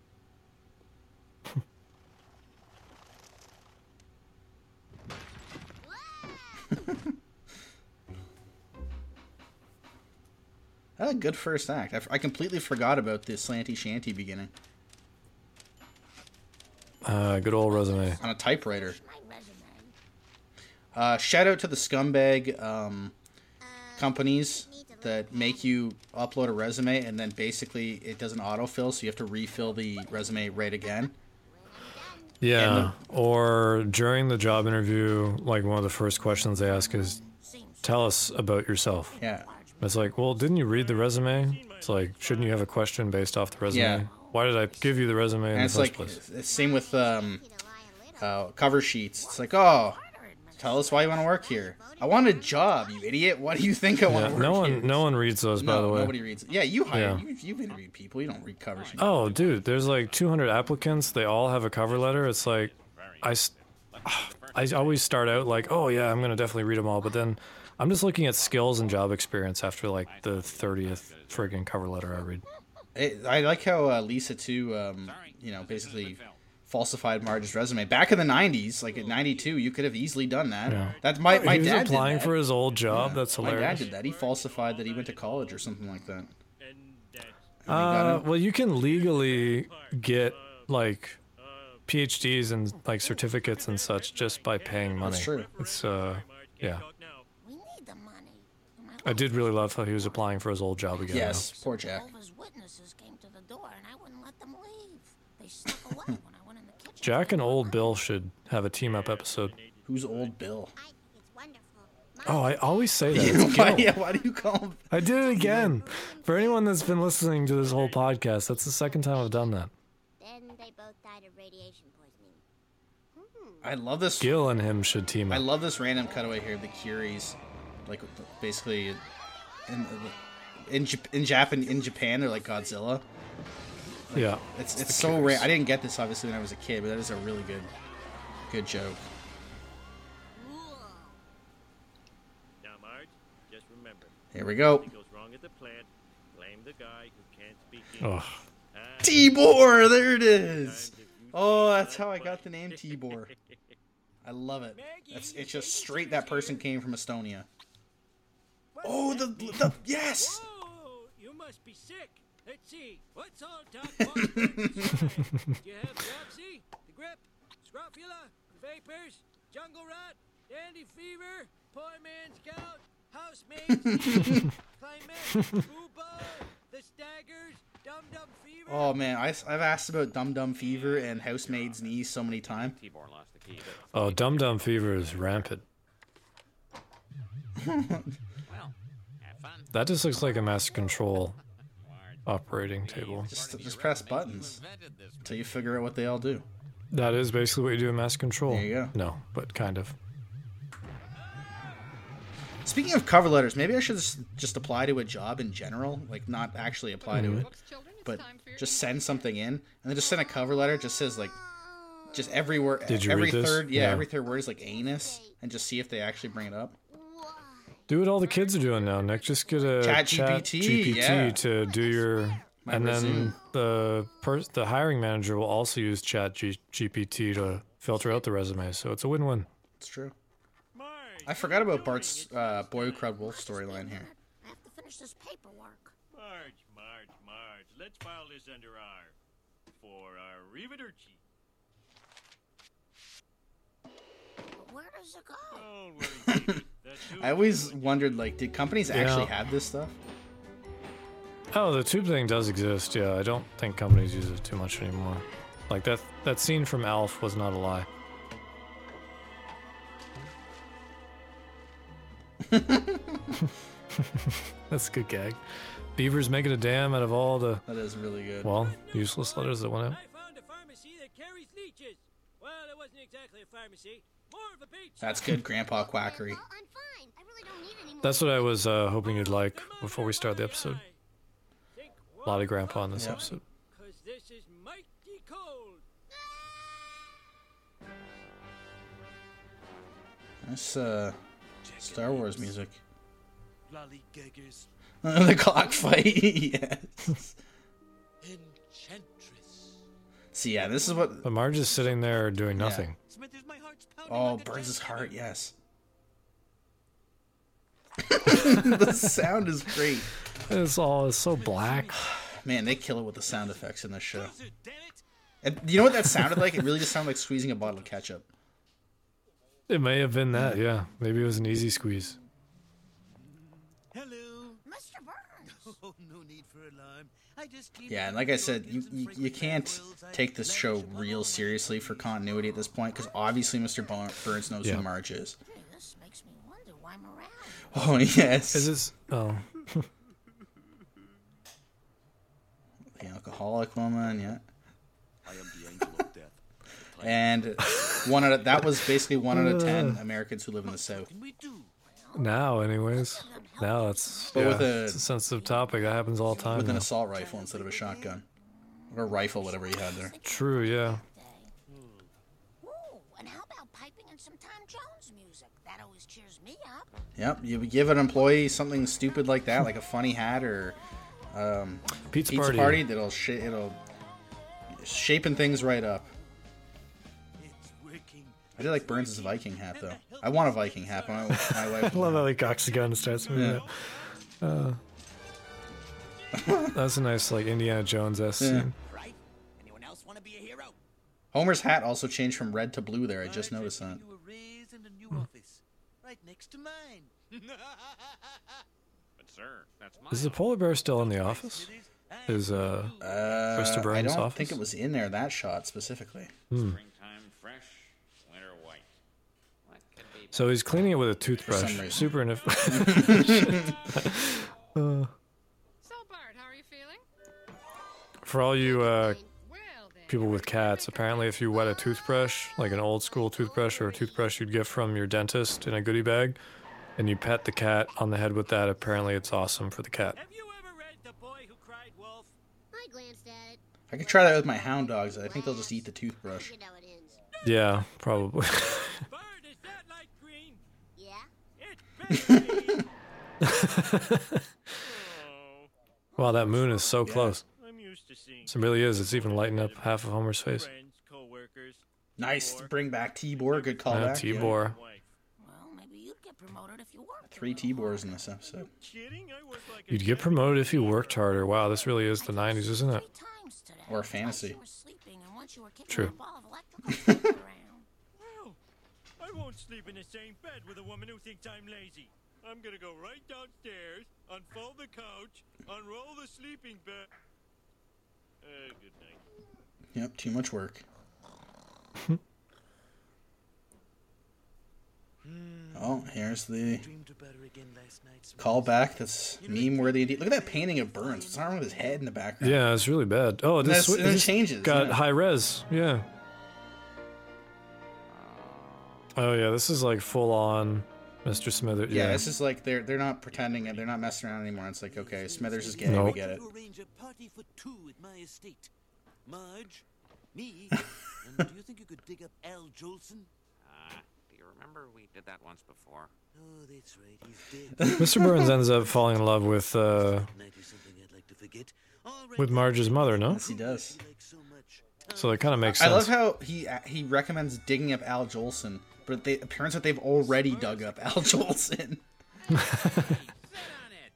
Ah, good first act. I, f- I completely forgot about the slanty shanty beginning Uh, good old resume. on a typewriter. Uh, shout out to the scumbag um, companies that make you upload a resume and then basically it doesn't autofill, so you have to refill the resume right again. Yeah. Or during the job interview, like one of the first questions they ask is, "Tell us about yourself." Yeah. It's like, well, didn't you read the resume? It's like, shouldn't you have a question based off the resume? Yeah. Why did I give you the resume in And the it's first like, place? same with um, to lie a little. uh, cover sheets. It's like, oh, tell us why you want to work here. I want a job, you idiot. What do you think I want Yeah, to work no here? one, no one reads those, by the way. nobody reads. Yeah, you hire. Yeah. You, you've interviewed people. You don't read cover sheets. Oh, dude, there's like 200 applicants. They all have a cover letter. It's like, I, I always start out like, oh yeah, I'm gonna definitely read them all, but then I'm just looking at skills and job experience after like the 30th friggin' cover letter I read. It, I like how uh, Lisa too. Um, you know, basically falsified Marge's resume back in the '90s. Like at '92, you could have easily done that. Yeah. That's my my he was dad did applying that. for his old job. That's hilarious. My dad did that. He falsified that he went to college or something like that. And Uh, well, you can legally get like PhDs and like certificates and such just by paying money. That's true. It's uh, yeah. talk now. We need the money. My I did really love how he was applying for his old job again. Yes, poor Jack. Jehovah's Witnesses came to the door and I wouldn't let them leave. They snuck away when I went in the kitchen. Jack and Old Bill should have a team up episode. Who's old Bill? I think it's wonderful. My Oh, I always say that. It's why, Gil. yeah, why do you call him? I did it again. For anyone that's been listening to this whole podcast, that's the second time I've done that. Then they both died of radiation poisoning. Hmm. I love this. Gil and him should team up. I love this random cutaway here. The Curies, like basically, in in Jap- in Japan in Japan they're like Godzilla. Yeah. It's it's so rare. I didn't get this obviously when I was a kid, but that is a really good good joke. Now, Marge, just remember, Here we go. goes wrong at the plant, blame the guy who can't speak Oh, English. Tibor, there it is. times if you Oh, that's how I got the funny. name Tibor. I love it. That's it's just straight that person came from Estonia. Oh, the the yes. Whoa, you must be sick. Let's see. What's all Doc Do you have dropsy, the grip, scrofula, the vapors, jungle rot, dandy fever, poor man's gout, housemaid's climax, bubo, the staggers, dum dum fever? Oh man, I, have asked about Dum Dum Fever and Housemaid's knees so many times. Tibor lost the key. But oh, Dum Dum Fever is rampant. well, have fun. That just looks like a master control operating table. Just just press buttons until you figure out what they all do. That is basically what you do in Mass control. There you go. No, but kind of. Speaking of cover letters, maybe I should just- just apply to a job in general, like not actually apply to mm-hmm. it, but just send something in and then just send a cover letter. Just says like, just every word, Did you every read this? third, yeah, Yeah. every third word is like anus, and just see if they actually bring it up. Do what all the kids are doing now, Nick. Just get a Chat chat GPT, GPT yeah. to do your, My and then the pers- the hiring manager will also use Chat G- GPT to filter out the resumes. So it's a win-win. It's true. I forgot about Bart's uh, Boy Who Cried Wolf storyline here. I have to finish this paperwork. Marge, Marge, Marge. Let's file this under R for Arrivederci. But where does it go? Don't worry, baby. That tube I always wondered, like, did companies actually have this stuff? Oh, the tube thing does exist. Yeah, I don't think companies use it too much anymore. Like that that scene from Alf was not a lie. That's a good gag. Beaver's making a dam out of all the That is really good. well useless letters that went out. I found a pharmacy that carries leeches. Well, it wasn't exactly a pharmacy, more of a bait shop. That's good Grandpa quackery. Well, I'm fine. I really don't need any more. That's what I was uh, hoping you'd like before we start the episode. Think A lot of grandpa in this Yeah. episode. Cause this is mighty cold. That's uh, Star Wars music. Lollygaggers, the cockfight. yes. enchantress. See, yeah, this is what. But Marge is sitting there doing nothing. Smithers, my heart's pounding Oh, oh, like Burns' drum. heart. Yes. the sound is great. It's all it's so black. Man, they kill it with the sound effects in this show. Close it, damn it. And you know what that sounded like? It really just sounded like squeezing a bottle of ketchup. It may have been that, yeah. Maybe it was an easy squeeze. Hello. Mr. Burns. Oh, no need for alarm. I just came Yeah, and like I said, you, you, you can't take this show real seriously for continuity at this point because obviously Mr. Burns knows Yeah. who Marge is. Hey, this makes me wonder why morale. Oh, yes. Is this oh the alcoholic woman, yeah. I am the angel of death. And one out of, that was basically one out of ten uh. Americans who live in the South. Can we do? now anyways. Now it's But yeah, with a- it's a sensitive topic. That happens all the time. With an assault rifle instead of a shotgun. Or rifle, whatever he had there. True, yeah. And how about piping in some Tom Jones music? That always cheers me up. Yep, you give an employee something stupid like that, like a funny hat or um, Pizza, pizza party. party, that'll sh- it'll shaping things right up. I did like Burns' Viking hat though. I want a Viking hat, but my, my wife. I love how he cocks the gun and starts moving Yeah. it. Uh, that's a nice like Indiana Jones esque Yeah. scene. Right? Anyone else want to be a hero? Homer's hat also changed from red to blue there. I just noticed that. giving you a raise a new office, right next to mine. But sir, that's my Is the polar bear still in the office? Is uh Uh, Mr. I don't office? think it was in there that shot specifically. springtime fresh, winter white. What could be so he's cleaning it with a toothbrush. reason. Super inef- So, Bart, how are you feeling? For all you uh, people with cats, apparently if you wet a toothbrush, like an old school toothbrush or a toothbrush you'd get from your dentist in a goodie bag, and you pet the cat on the head with that, apparently it's awesome for the cat. Have you ever read The Boy Who Cried Wolf? I glanced at it. I could try that with my hound dogs. I think they'll just eat the toothbrush. You know it ends. Yeah, probably. Bart, is that light green? Yeah? It's baby. oh, wow, that moon is so close. I'm used to seeing It really is. It's even lighting up half of Homer's face. Nice to bring back Tibor. Good Yeah, callback. Tibor. wife. Well, maybe you'd get promoted if you worked. Three little Tibors in this episode. Kidding? I work like a You'd get promoted if you worked harder. Wow, this really is the 90s, isn't it? three times today. Or Twice fantasy. you won't sleep in the same bed with a woman who thinks I'm lazy. I'm gonna go right downstairs, unfold the couch, unroll the sleeping bag. Uh, good night. Yep, too much work. oh, here's the Dreamed about her again last night. Smithers. callback. That's meme worthy indeed. Look at that painting of Burns. What's wrong with his head in the background? Yeah, it's really bad. Oh, this, That's- and it this changes, got yeah. high res. Yeah. Oh yeah, this is like full on Mr. Smithers. Yeah, Yeah. it's just like they're they're not pretending and they're not messing around anymore. It's like okay, Smithers is gay, we get it. To arrange a party for two at my estate. Marge, me, and do you think you could dig up Al Jolson? Uh, do you remember we did that once before? Oh, that's right, he's dead. Mr. Burns ends up falling in love with uh, Ninety something I'd like to forget. With Marge's mother, no? Yes, he does. so much. So it kind of makes sense. I love how he he recommends digging up Al Jolson, but the appearance that they've already dug up Al Jolson. Sit on it.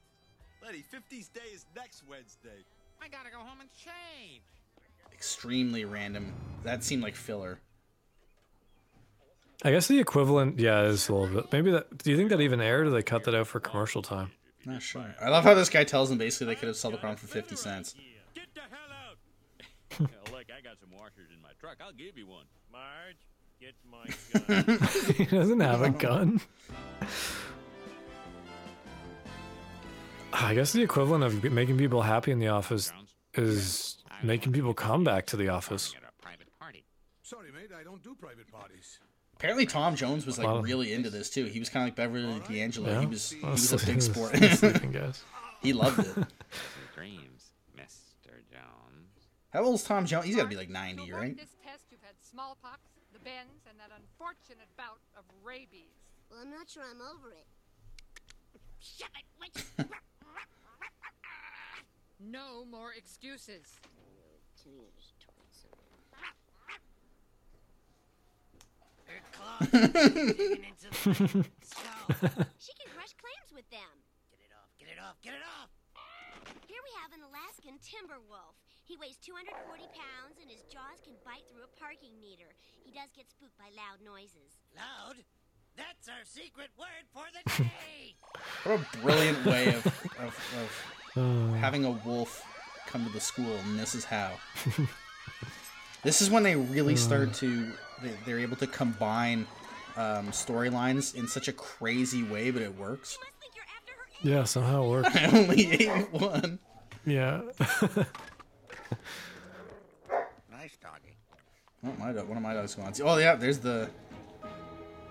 Buddy, 50's day is next Wednesday. I gotta go home and change. Extremely random. That seemed like filler. I guess the equivalent, yeah, is a little bit. Maybe that. Do you think that even aired, or they cut that out for commercial time? Not sure. I love how this guy tells them basically they could have sold the problem for fifty cents. Get the hell out. Hell, look, I got some washers in my truck. I'll give you one. Marge, get my gun. he doesn't have a gun. I guess the equivalent of making people happy in the office is making people come back to the office. At a private party. Sorry, mate, I don't do private parties. Apparently, Tom Jones was like Wow. really into this too. He was kind of like Beverly D'Angelo. Yeah, He was he was a big sport. sleeping guys. he loved it. Dreams, Mr. Jones. How old is Tom Jones? He's got to be like ninety, right? This test, you've had smallpox, the bends, and that unfortunate bout of rabies. Well, I'm not sure I'm over it. Shut it, witch! No more excuses. Teenagers told. She can crush clams with them. Get it off, get it off, get it off! Here we have an Alaskan timber wolf. He weighs 240 pounds and his jaws can bite through a parking meter. He does get spooked by loud noises. Loud? That's our secret word for the day! What a brilliant way of, of, of having a wolf come to the school, and this is how. this is when they really start to. They, they're able to combine um, storylines in such a crazy way, but it works. Must think you're after her Yeah, somehow it works. I only ate one. Yeah. Nice doggy. Oh, my dog, one of my dogs going. Oh yeah, there's the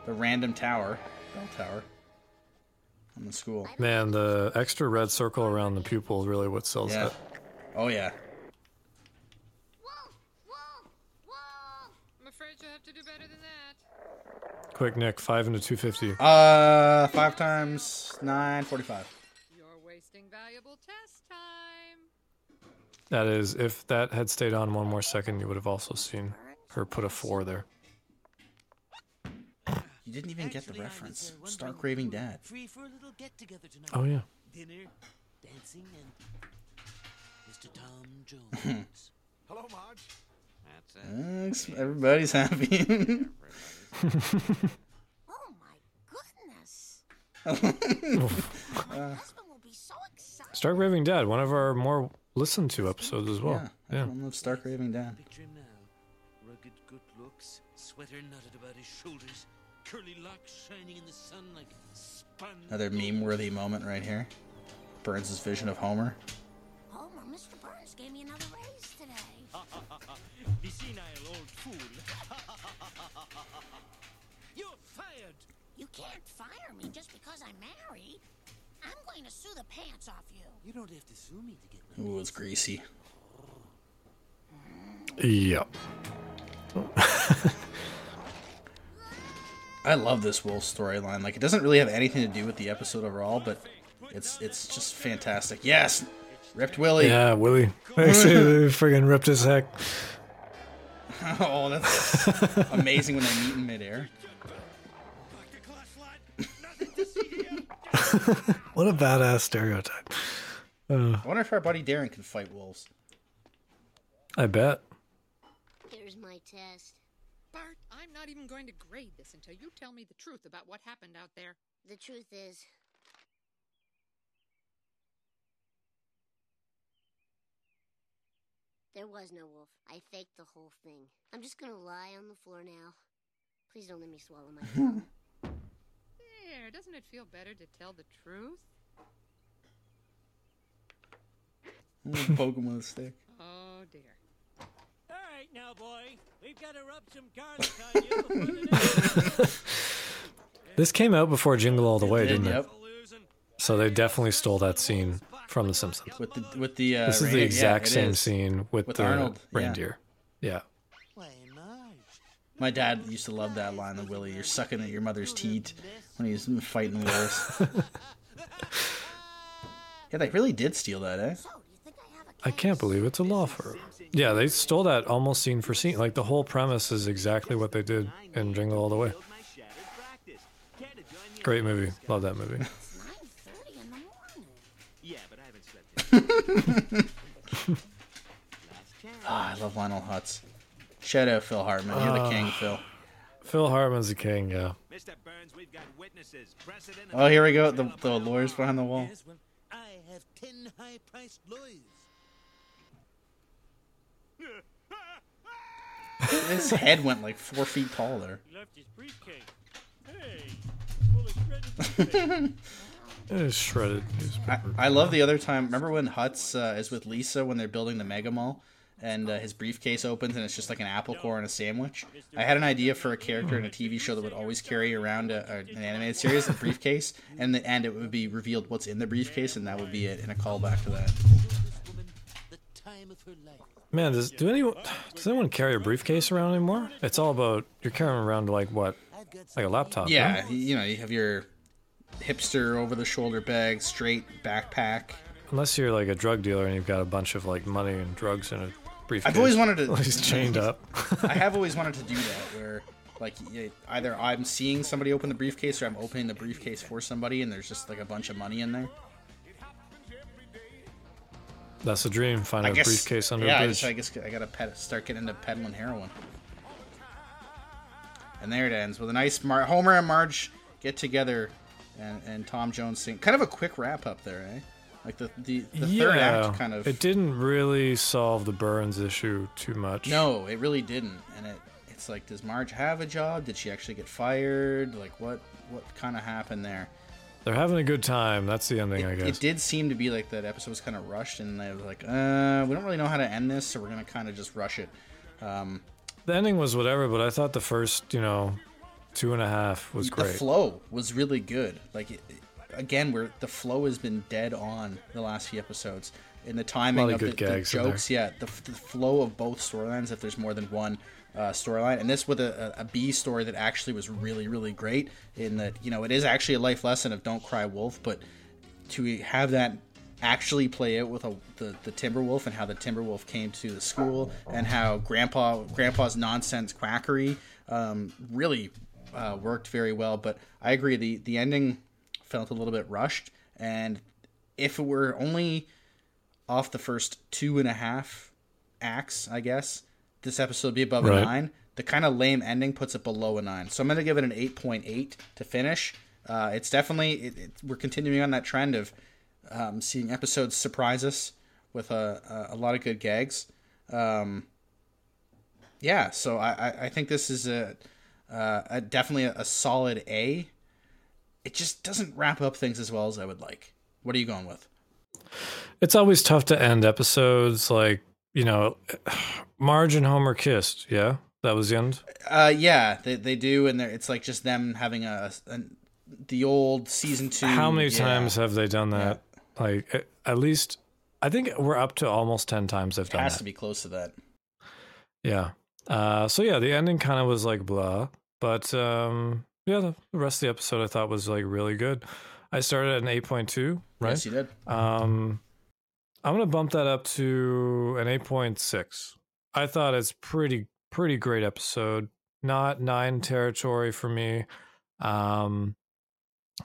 the random tower, bell tower, on the school. Man, the extra red circle around the pupil is really what sells Yeah. that. Oh yeah. Wolf! Wolf! Wolf! I'm afraid you'll have to do better than that. Quick, Nick, five into two fifty. Uh, five times nine, forty-five. You're wasting valuable test time. That is, if that had stayed on one more second, you would have also seen her put a four there. You didn't even get the Actually, I was, reference. Stark raving you dad. Free for a little get together tonight. Oh yeah. Dinner, dancing, and Mr. Tom Jones. Hello, Marge. That's it. Thanks. Everybody's happy. Everybody's Oh my goodness! My husband will be so excited. Stark Raving Dad, one of our more listened to episodes as well. yeah, Yeah. everyone loves Stark raving dad. Picture him now. Rugged good looks, sweater knotted about his shoulders, curly locks shining in the sun like spun. Another meme-worthy moment right here. Burns' vision of Homer. Oh, Homer, Mr. Burns gave me another raise today. the senile old fool. You're fired. You can't fire me just because I'm married. I'm going to sue the pants off you. You don't have to sue me to get my Ooh, it's greasy. Yep. I love this wolf storyline. Like, it doesn't really have anything to do with the episode overall, but it's it's just fantastic. Yes, ripped Willie. Yeah, Willie. Actually, friggin' ripped his heck. oh, that's amazing when they meet in midair. What a badass stereotype. Uh, I wonder if our buddy Darren can fight wolves. I bet. Here's my test. Bart, I'm not even going to grade this until you tell me the truth about what happened out there. The truth is, there was no wolf. I faked the whole thing. I'm just gonna lie on the floor now. Please don't let me swallow my tongue. There, doesn't it feel better to tell the truth? Poke him stick. Oh dear. All right, now, boy. We've got to rub some garlic on you the. This came out before Jingle All the Way, didn't Yep. it? So they definitely stole that scene from The Simpsons. With the with the uh, This is the exact it same is. scene with, With the Arnold, yeah. reindeer. Yeah. My dad used to love that line of Willie. You're sucking at your mother's teat when he's fighting wolves. yeah, they really did steal that, eh? I can't believe it's a law firm. Yeah, they stole that almost scene for scene. Like the whole premise is exactly what they did in Jingle All the Way. Great movie. Love that movie. Yeah, but I haven't slept. Ah, I love Lionel Hutz. Shout out Phil Hartman. You're the king, Ah. Phil. Phil Hartman's the king, yeah. Mr. Burns, we've got witnesses. Precedent. Oh, here we go. The, the lawyers behind the wall. Yes, well, I have ten high-priced lawyers. His head went like four feet tall there. He left his briefcase. Hey, full of shredded It is shredded I. I love the other time. Remember when Hutz uh, is with Lisa when they're building the Mega Mall, and uh, his briefcase opens and it's just like an apple core and a sandwich. I had an idea for a character in a TV show that would always carry around a, a- an animated series, a briefcase, and the end it would be revealed what's in the briefcase, and that would be it in a callback to that. This woman, the time of her life. Man, does do anyone does anyone carry a briefcase around anymore? It's all about you're carrying around like what, like a laptop. Yeah, you know, you have your hipster over the shoulder bag, straight backpack. Unless you're like a drug dealer and you've got a bunch of like money and drugs in a briefcase. I've always wanted to. He's chained up. I have always wanted to do that, where like either I'm seeing somebody open the briefcase or I'm opening the briefcase for somebody, and there's just like a bunch of money in there. That's the dream. Find I a guess. briefcase under yeah, a I bridge. guess, I guess I gotta pet, start getting into peddling heroin. And there it ends with a nice Mar- Homer and Marge get together, and, and Tom Jones sing. Kind of a quick wrap up there, eh? Like the the, the third act kind of. It didn't really solve the Burns issue too much. No, it really didn't. And it it's like, does Marge have a job? Did she actually get fired? Like, what what kind of happened there? They're having a good time. That's the ending, I guess. It did seem to be like that episode was kind of rushed, and they were like, uh, we don't really know how to end this, so we're gonna kind of just rush it. Um, The ending was whatever, but I thought the first, you know, two and a half was great. the flow was really good. Like, it, again, where the flow has been dead on the last few episodes. In the timing of of the, the jokes, yeah, the, the flow of both storylines. If there's more than one uh, storyline, and this with a, a, a B story that actually was really, really great. In that, you know, it is actually a life lesson of don't cry wolf, but to have that actually play out with a, the the Timberwolf and how the Timberwolf came to the school and how Grandpa Grandpa's nonsense quackery um, really uh, worked very well. But I agree the the ending felt a little bit rushed, and if it were only off the first two and a half acts, I guess this episode would be above a nine. The kind of lame ending puts it below a nine, so I'm gonna give it an eight point eight to finish. Uh, it's definitely it, it, we're continuing on that trend of um, seeing episodes surprise us with a, a, a lot of good gags. Um, yeah, so I, I, I think this is a, uh, a definitely a, a solid A. It just doesn't wrap up things as well as I would like. What are you going with? It's always tough to end episodes like, you know, Marge and Homer kissed. Yeah, that was the end. Uh, yeah, they, they do, and they're- it's like just them having a, a the old season two. How many yeah. times have they done that? Like, at- at least, I think we're up to almost 10 times they've It done has that. to be close to that. Yeah. Uh, so yeah, the ending kind of was like blah, but um, yeah, the, rest of the episode I thought was like really good. I started at an eight point two, right? Yes, you did. Um, I'm gonna bump that up to an eight point six. I thought it's pretty pretty great episode. Not nine territory for me. Um,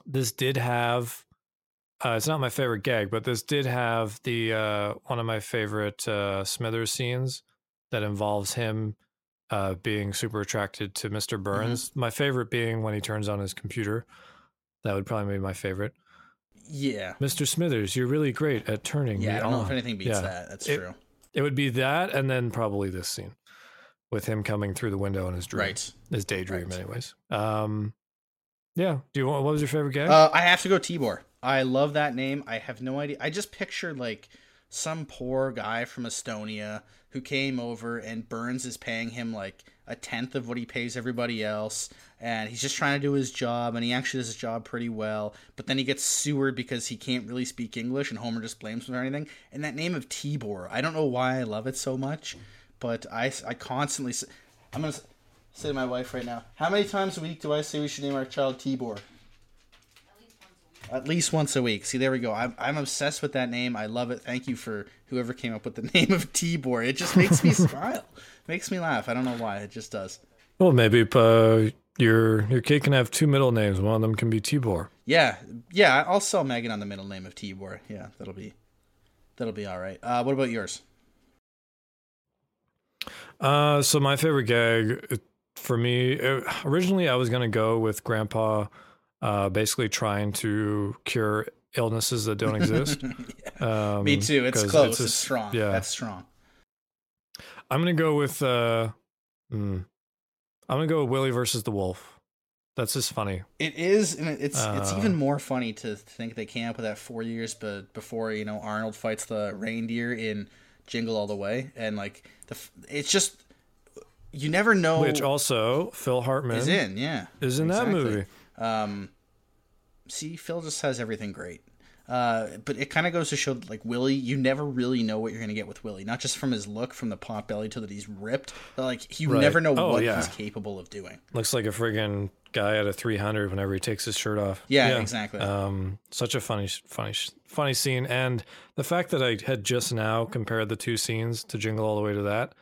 this did have. Uh, it's not my favorite gag, but this did have the uh, one of my favorite uh, Smithers scenes that involves him uh, being super attracted to Mr. Burns. My favorite being when he turns on his computer. That would probably be my favorite. Yeah. Mr. Smithers, you're really great at turning. Yeah, I don't know if anything beats Yeah. that. That's It- true. It would be that, and then probably this scene with him coming through the window in his dream, Right. his daydream, Right. anyways. Um, yeah. Do you want? What was your favorite gag? Uh, I have to go Tibor. I love that name. I have no idea. I just picture like some poor guy from Estonia who came over and Burns is paying him like a tenth of what he pays everybody else and he's just trying to do his job and he actually does his job pretty well but then he gets sewered because he can't really speak english and homer just blames him for anything and that name of tibor i don't know why i love it so much but i, I constantly i'm gonna say to my wife right now how many times a week do i say we should name our child tibor at least once a week. See, there we go. I'm, I'm obsessed with that name. I love it. Thank you for whoever came up with the name of Tibor. It just makes me smile, makes me laugh. I don't know why. It just does. Well, maybe uh, your your kid can have two middle names. One of them can be Tibor. Yeah, yeah. I'll sell Megan on the middle name of Tibor. Yeah, that'll be that'll be all right. Uh, what about yours? Uh, so my favorite gag uh, for me, uh, originally I was gonna go with Grandpa, uh, basically trying to cure illnesses that don't exist. um, me too. It's close. It's, just- strong. Yeah, That's strong. I'm gonna go with. Uh, mm, I'm gonna go with Willie versus the Wolf. That's just funny. It is, and it's it's Uh, even more funny to think they came up with that four years, but before you know Arnold fights the reindeer in Jingle All the Way, and like the it's just you never know Which also Phil Hartman is in, yeah, is in that movie. Um, see, Phil just has everything great. Uh, but it kind of goes to show that, like Willie, you never really know what you're gonna get with Willie. Not just from his look, from the pot belly to that he's ripped, but like you Right. never know Oh, what yeah. he's capable of doing. Looks like a friggin' guy at a 300 whenever he takes his shirt off. Yeah, exactly. Um, such a funny, funny, funny scene, and the fact that I had just now compared the two scenes to Jingle All the Way to that,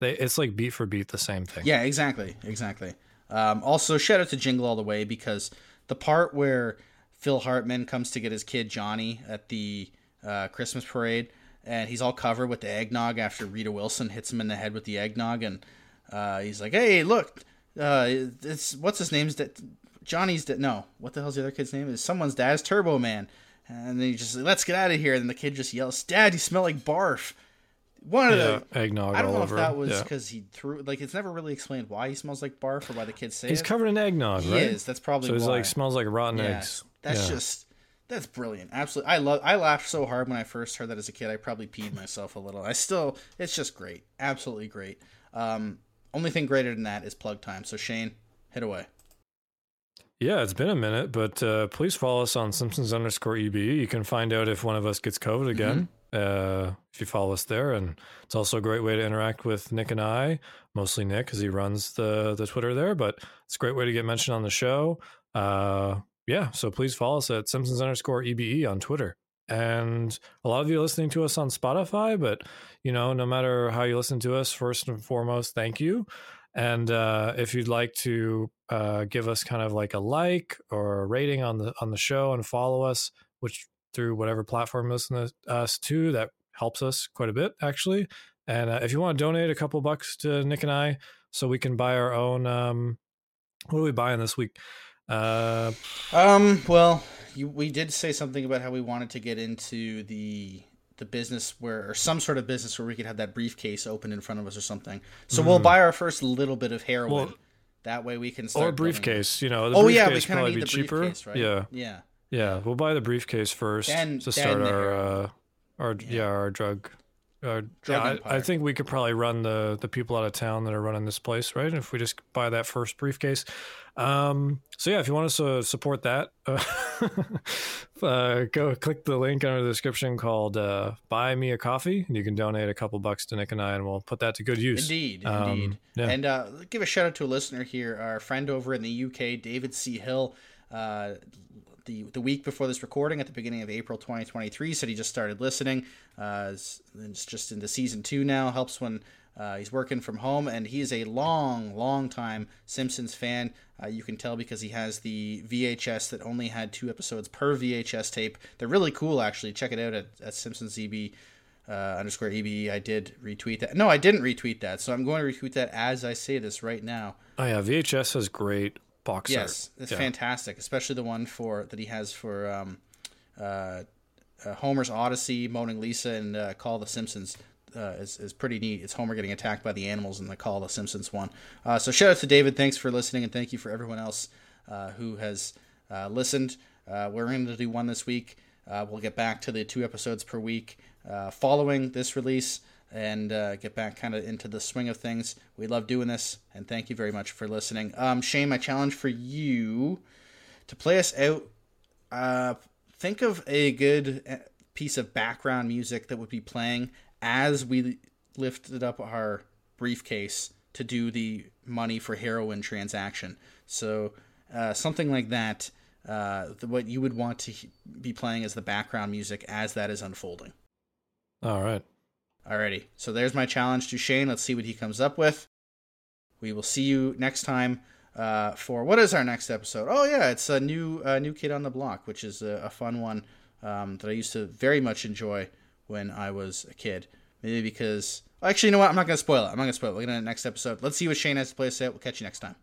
they, it's like beat for beat the same thing. Yeah, exactly, exactly. Um, also, shout out to Jingle All the Way because the part where Phil Hartman comes to get his kid Johnny at the uh, Christmas parade, and he's all covered with the eggnog after Rita Wilson hits him in the head with the eggnog, and uh, he's like, "Hey, look, uh, it's what's his name's that Johnny's da- no, what the hell's the other kid's name? Is someone's dad's Turbo Man." And then he just let's get out of here. And the kid just yells, "Dad, you smell like barf." One of Yeah, the eggnog I don't know over if that was Yeah. because he threw like it's never really explained why he smells like barf or why the kids say He's it. covered in eggnog, He right? is. That's probably so he's like smells like rotten Yeah, eggs. That's Yeah. just that's brilliant. Absolutely, I love. I laughed so hard when I first heard that as a kid. I probably peed myself a little. I still, it's just great. Absolutely great. Um, only thing greater than that is plug time. So Shane, hit away. Yeah, it's been a minute, but uh, please follow us on Simpsons underscore EBE. You can find out if one of us gets COVID again uh, if you follow us there. And it's also a great way to interact with Nick and I, mostly Nick because he runs the, the Twitter there, but it's a great way to get mentioned on the show. Uh, yeah, so please follow us at Simpsons underscore EBE on Twitter. And a lot of you are listening to us on Spotify, but you know, no matter how you listen to us, first and foremost, thank you. And uh, if you'd like to uh, give us kind of like a like or a rating on the on the show and follow us, which through whatever platform you listen to us to, that helps us quite a bit actually. And uh, if you want to donate a couple bucks to Nick and I, so we can buy our own. Um, what are we buying this week? Uh, Um, well, you, we did say something about how we wanted to get into the the business where or some sort of business where we could have that briefcase open in front of us or something. So we'll Mm. buy our first little bit of heroin. Well, that way we can start or building- briefcase, you know. The oh yeah, we kind of probably need be the cheaper. briefcase, right? Yeah, yeah. Yeah. We'll buy the briefcase first Then- to start our uh, our yeah. our drug. Our, Drug yeah, I. I think we could probably run the the people out of town that are running this place, right? If we just buy that first briefcase. Um, so yeah, if you want us to support that, uh, uh, go click the link under the description called uh, "Buy Me a Coffee," and you can donate a couple bucks to Nick and I, and we'll put that to good use. Indeed, Um, indeed. yeah. And uh, give a shout out to a listener here, our friend over in the UK, David C. Hill. Uh, the the week before this recording, at the beginning of April 2023, said he just started listening. Uh, it's, just into season two now. Helps when uh, he's working from home, and he is a long, long time Simpsons fan. Uh, you can tell because he has the VHS that only had two episodes per VHS tape. They're really cool, actually. Check it out at, at Simpsons EB uh, underscore EBE. I did retweet that. No, I didn't retweet that. So I'm going to retweet that as I say this right now. Oh yeah, VHS has great box Yes, art. it's Yeah. fantastic, especially the one for that he has for um, uh, uh, Homer's Odyssey, Moaning Lisa, and uh, Call the Simpsons. Uh, is, is pretty neat. It's Homer getting attacked by the animals in the Call the Simpsons one. Uh, so shout out to David. Thanks for listening, and thank you for everyone else uh, who has uh, listened. Uh, we're going to do one this week. Uh, we'll get back to the two episodes per week uh, following this release and uh, get back kind of into the swing of things. We love doing this, and thank you very much for listening. Um, Shane, my challenge for you to play us out. Uh, think of a good uh, piece of background music that would be playing as we lifted up our briefcase to do the money for heroin transaction. So uh, something like that. Uh, what you would want to be playing as the background music as that is unfolding. All right. Alrighty. So there's my challenge to Shane. Let's see what he comes up with. We will see you next time uh, for what is our next episode? Oh yeah, it's a new uh, new kid on the block, which is a, a fun one um, that I used to very much enjoy when I was a kid. Maybe because actually, you know what? I'm not gonna spoil it. I'm not gonna spoil it. We're gonna next episode. Let's see what Shane has to play us out. We'll catch you next time.